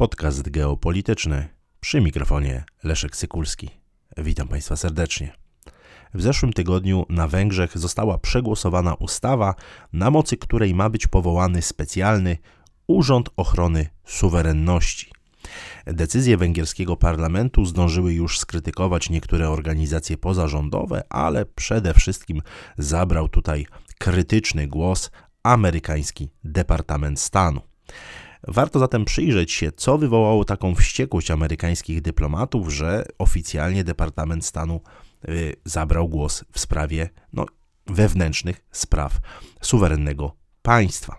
Podcast geopolityczny przy mikrofonie Leszek Sykulski. Witam Państwa serdecznie. W zeszłym tygodniu na Węgrzech została przegłosowana ustawa, na mocy której ma być powołany specjalny Urząd Ochrony Suwerenności. Decyzje węgierskiego parlamentu zdążyły już skrytykować niektóre organizacje pozarządowe, ale przede wszystkim zabrał tutaj krytyczny głos amerykański Departament Stanu. Warto zatem przyjrzeć się, co wywołało taką wściekłość amerykańskich dyplomatów, że oficjalnie Departament Stanu y, zabrał głos w sprawie no, wewnętrznych spraw suwerennego państwa.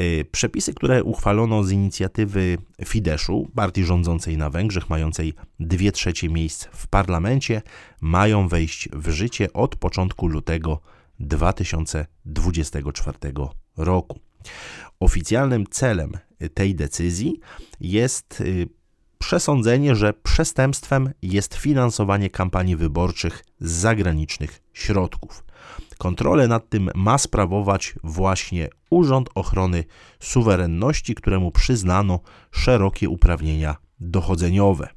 Y, przepisy, które uchwalono z inicjatywy Fideszu, partii rządzącej na Węgrzech, mającej dwie trzecie miejsc w parlamencie, mają wejść w życie od początku lutego 2024 roku. Oficjalnym celem tej decyzji jest y, przesądzenie, że przestępstwem jest finansowanie kampanii wyborczych z zagranicznych środków. Kontrolę nad tym ma sprawować właśnie Urząd Ochrony Suwerenności, któremu przyznano szerokie uprawnienia dochodzeniowe.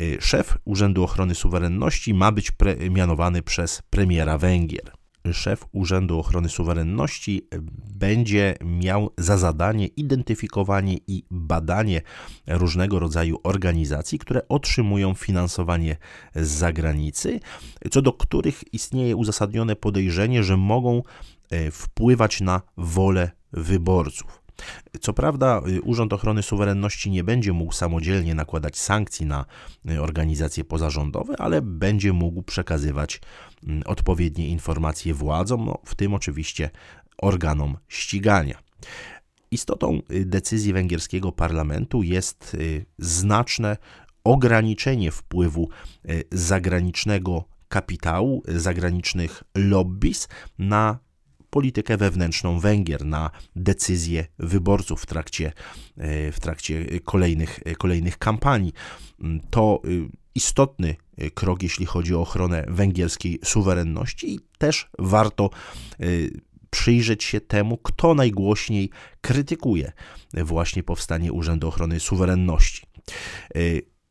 Y, szef Urzędu Ochrony Suwerenności ma być mianowany przez premiera Węgier szef Urzędu Ochrony Suwerenności będzie miał za zadanie identyfikowanie i badanie różnego rodzaju organizacji, które otrzymują finansowanie z zagranicy, co do których istnieje uzasadnione podejrzenie, że mogą e, wpływać na wolę wyborców. Co prawda, y, Urząd Ochrony Suwerenności nie będzie mógł samodzielnie nakładać sankcji na y, organizacje pozarządowe, ale będzie mógł przekazywać mm, odpowiednie informacje władzom, no, w tym oczywiście organom ścigania. Istotą y, decyzji węgierskiego parlamentu jest znaczne ograniczenie wpływu zagranicznego kapitału, zagranicznych lobbies na politykę wewnętrzną Węgier, na decyzje wyborców w trakcie, e, w trakcie kolejnych, kolejnych kampanii. Mm, to y, istotny krok, jeśli chodzi o ochronę węgierskiej suwerenności i też warto przyjrzeć się temu, kto najgłośniej krytykuje właśnie powstanie Urzędu Ochrony Suwerenności.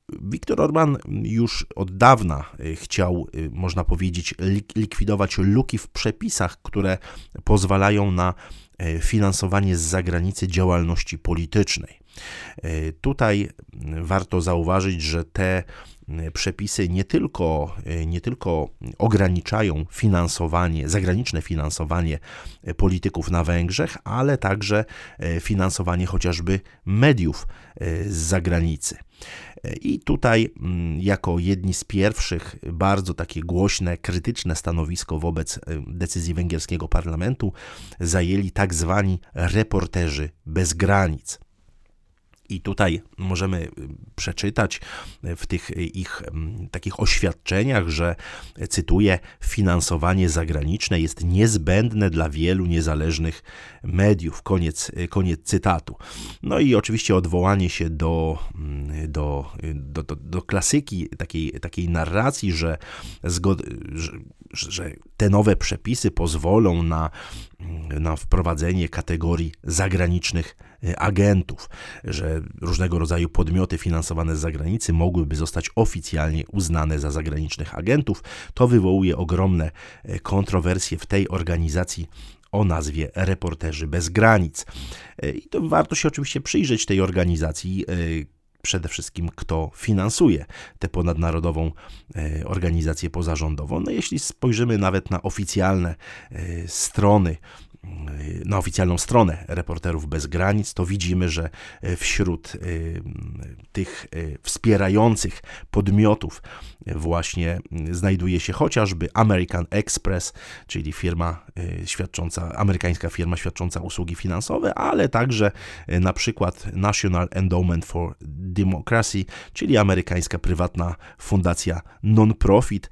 Viktor Orban już od dawna y, chciał, y, można powiedzieć, likwidować luki w przepisach, które pozwalają na y, finansowanie z zagranicy działalności politycznej. Tutaj warto zauważyć, że te przepisy nie tylko, nie tylko ograniczają finansowanie, zagraniczne finansowanie polityków na Węgrzech, ale także finansowanie chociażby mediów z zagranicy. I tutaj, mm, jako jedni z pierwszych, bardzo takie głośne, krytyczne stanowisko wobec decyzji węgierskiego parlamentu zajęli tak zwani reporterzy bez granic. I tutaj możemy y, przeczytać w tych ich mm, takich oświadczeniach, że cytuję: Finansowanie zagraniczne jest niezbędne dla wielu niezależnych mediów. Koniec, y, koniec cytatu. No i oczywiście odwołanie się do, mm, do, do, do, do klasyki takiej, takiej narracji, że, zgod, że, że te nowe przepisy pozwolą na, na wprowadzenie kategorii zagranicznych y, agentów, że różnego rodzaju podmioty finansowane z zagranicy mogłyby zostać oficjalnie uznane za zagranicznych agentów. To wywołuje ogromne y, kontrowersje w tej organizacji o nazwie Reporterzy Bez Granic. Y, I to warto się oczywiście przyjrzeć tej organizacji, przede wszystkim kto finansuje tę ponadnarodową e, organizację pozarządową. No jeśli spojrzymy nawet na oficjalne e, strony na oficjalną stronę Reporterów Bez Granic, to widzimy, że e, wśród e, tych e, wspierających podmiotów właśnie znajduje się chociażby American Express, czyli firma świadcząca, amerykańska firma świadcząca usługi finansowe, ale także na przykład National Endowment for Democracy, czyli amerykańska prywatna fundacja non-profit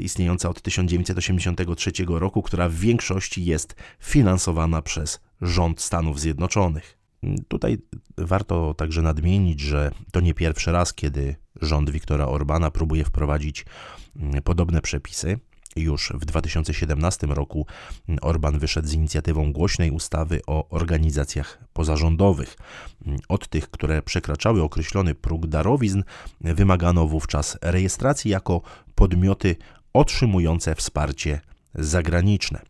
istniejąca od 1983 roku, która w większości jest finansowana przez rząd Stanów Zjednoczonych. Tutaj warto także nadmienić, że to nie pierwszy raz, kiedy rząd Viktora Orbana próbuje wprowadzić mm, podobne przepisy. Już w 2017 roku Orban wyszedł z inicjatywą głośnej ustawy o organizacjach pozarządowych. Od tych, które przekraczały określony próg darowizn, wymagano wówczas rejestracji jako podmioty otrzymujące wsparcie zagraniczne.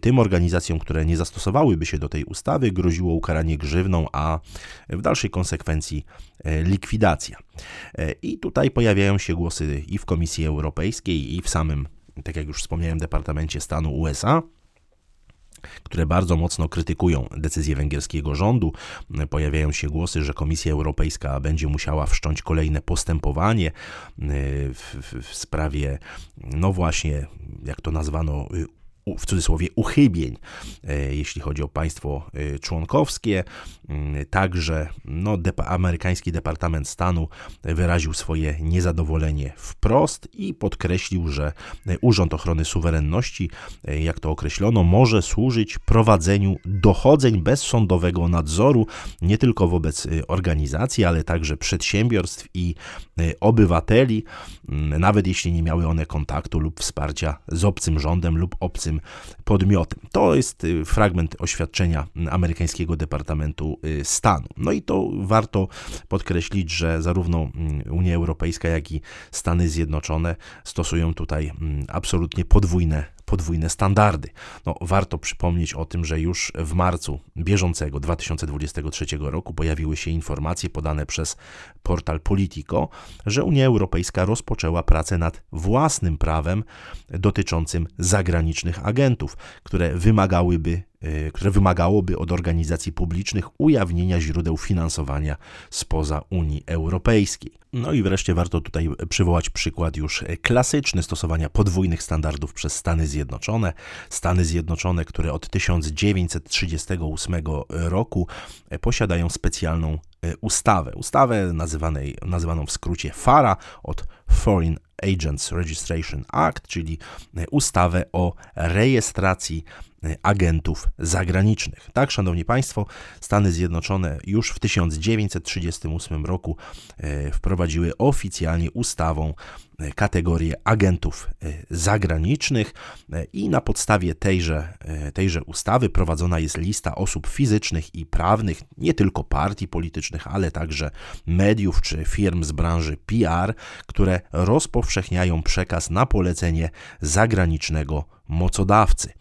Tym organizacjom, które nie zastosowałyby się do tej ustawy, groziło ukaranie grzywną, a w dalszej konsekwencji e, likwidacja. E, I tutaj pojawiają się głosy i w Komisji Europejskiej, i w samym, tak jak już wspomniałem, Departamencie Stanu USA które bardzo mocno krytykują decyzję węgierskiego rządu. Pojawiają się głosy, że Komisja Europejska będzie musiała wszcząć kolejne postępowanie e, w, w, w sprawie, no właśnie, jak to nazwano, w cudzysłowie uchybień, e, jeśli chodzi o państwo e, członkowskie. Mm, także no, depa amerykański Departament Stanu wyraził swoje niezadowolenie wprost i podkreślił, że e, Urząd Ochrony Suwerenności, jak to określono, może służyć prowadzeniu dochodzeń bez sądowego nadzoru nie tylko wobec organizacji, ale także przedsiębiorstw i obywateli, mm, nawet jeśli nie miały one kontaktu lub wsparcia z obcym rządem lub obcym podmiotem. To jest y, fragment oświadczenia amerykańskiego Departamentu y, Stanu. No i to warto podkreślić, że zarówno mm, Unia Europejska, jak i Stany Zjednoczone stosują tutaj mm, absolutnie podwójne podwójne standardy. No, warto przypomnieć o tym, że już w marcu bieżącego 2023 roku pojawiły się informacje podane przez portal Politico, że Unia Europejska rozpoczęła pracę nad własnym prawem dotyczącym zagranicznych agentów, które wymagałyby które wymagałoby od organizacji publicznych ujawnienia źródeł finansowania spoza Unii Europejskiej. No i wreszcie warto tutaj przywołać przykład już klasyczny stosowania podwójnych standardów przez Stany Zjednoczone. Stany Zjednoczone, które od 1938 roku posiadają specjalną y, ustawę. Ustawę nazywanej, nazywaną w skrócie FARA od Foreign Agents Registration Act, czyli y, ustawę o rejestracji Y, agentów zagranicznych. Tak, szanowni państwo, Stany Zjednoczone już w 1938 roku y, wprowadziły oficjalnie ustawą y, kategorię agentów zagranicznych i na podstawie tejże, tejże ustawy prowadzona jest lista osób fizycznych i prawnych, nie tylko partii politycznych, ale także mediów czy firm z branży PR, które rozpowszechniają przekaz na polecenie zagranicznego mocodawcy.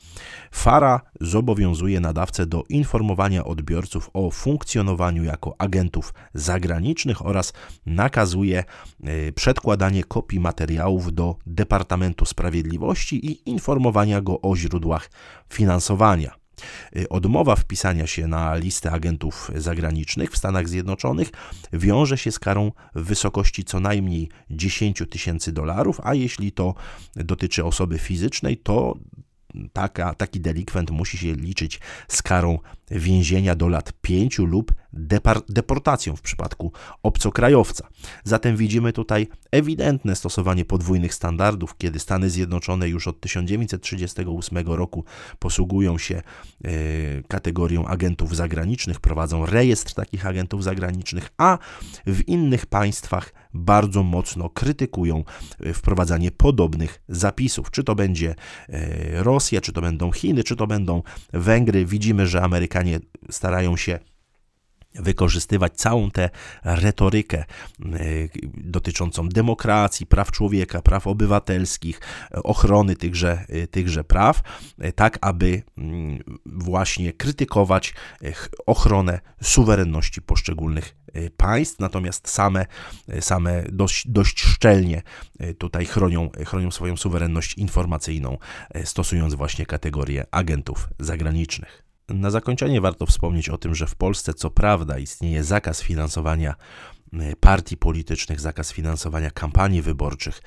FARA zobowiązuje nadawcę do informowania odbiorców o funkcjonowaniu jako agentów zagranicznych oraz nakazuje e, przedkładanie kopii materiałów do Departamentu Sprawiedliwości i informowania go o źródłach finansowania. E, odmowa wpisania się na listę agentów zagranicznych w Stanach Zjednoczonych wiąże się z karą w wysokości co najmniej 10 tysięcy dolarów, a jeśli to dotyczy osoby fizycznej, to taka, taki delikwent musi się liczyć z karą więzienia do lat 5 lub deportacją w przypadku obcokrajowca. Zatem widzimy tutaj ewidentne stosowanie podwójnych standardów, kiedy Stany Zjednoczone już od 1938 roku posługują się e, kategorią agentów zagranicznych, prowadzą rejestr takich agentów zagranicznych, a w innych państwach bardzo mocno krytykują e, wprowadzanie podobnych zapisów. Czy to będzie e, Rosja, czy to będą Chiny, czy to będą Węgry. Widzimy, że Amerykanie starają się wykorzystywać całą tę retorykę dotyczącą demokracji, praw człowieka, praw obywatelskich, ochrony tychże, tychże praw, tak aby mm, właśnie krytykować ochronę suwerenności poszczególnych państw, natomiast same, same dość, dość szczelnie tutaj chronią, chronią swoją suwerenność informacyjną, stosując właśnie kategorię agentów zagranicznych. Na zakończenie warto wspomnieć o tym, że w Polsce co prawda istnieje zakaz finansowania e, partii politycznych, zakaz finansowania kampanii wyborczych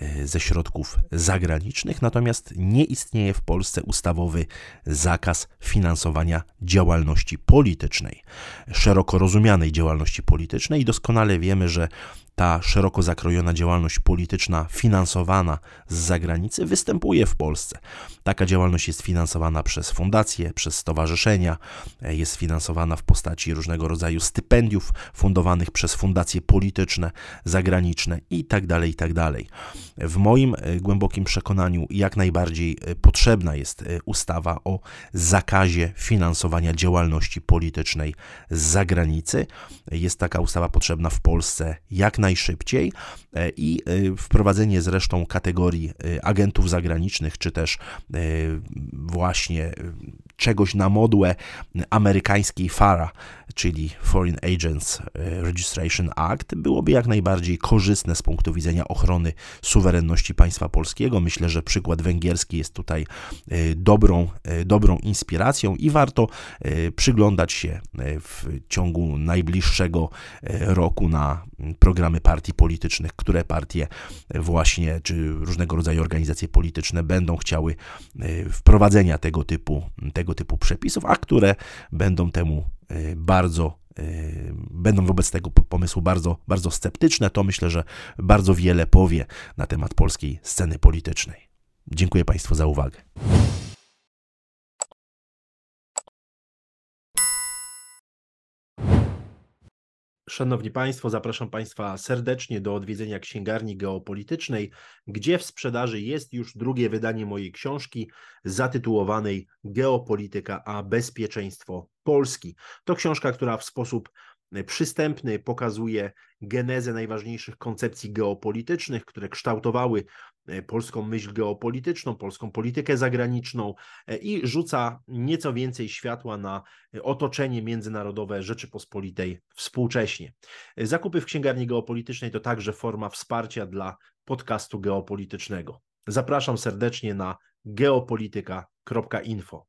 e, ze środków zagranicznych, natomiast nie istnieje w Polsce ustawowy zakaz finansowania działalności politycznej, szeroko rozumianej działalności politycznej. I doskonale wiemy, że ta szeroko zakrojona działalność polityczna finansowana z zagranicy występuje w Polsce. Taka działalność jest finansowana przez fundacje, przez stowarzyszenia, jest finansowana w postaci różnego rodzaju stypendiów fundowanych przez fundacje polityczne, zagraniczne itd. Tak itd. Tak w moim e, głębokim przekonaniu jak najbardziej e, potrzebna jest e, ustawa o zakazie finansowania działalności politycznej z zagranicy. Jest taka ustawa potrzebna w Polsce jak najszybciej i wprowadzenie zresztą kategorii agentów zagranicznych, czy też właśnie czegoś na modłę amerykańskiej FARA, czyli Foreign Agents Registration Act, byłoby jak najbardziej korzystne z punktu widzenia ochrony suwerenności państwa polskiego. Myślę, że przykład węgierski jest tutaj e, dobrą, e, dobrą inspiracją i warto e, przyglądać się w ciągu najbliższego roku na programy partii politycznych, które partie właśnie, czy różnego rodzaju organizacje polityczne będą chciały wprowadzenia tego typu, tego typu przepisów, a które będą temu bardzo będą wobec tego pomysłu bardzo, bardzo sceptyczne, to myślę, że bardzo wiele powie na temat polskiej sceny politycznej. Dziękuję Państwu za uwagę. Szanowni Państwo, zapraszam Państwa serdecznie do odwiedzenia księgarni geopolitycznej, gdzie w sprzedaży jest już drugie wydanie mojej książki zatytułowanej Geopolityka a bezpieczeństwo Polski. To książka, która w sposób przystępny pokazuje genezę najważniejszych koncepcji geopolitycznych, które kształtowały e, polską myśl geopolityczną, polską politykę zagraniczną e, i rzuca nieco więcej światła na otoczenie międzynarodowe Rzeczypospolitej współcześnie. Zakupy w księgarni geopolitycznej to także forma wsparcia dla podcastu geopolitycznego. Zapraszam serdecznie na geopolityka.info.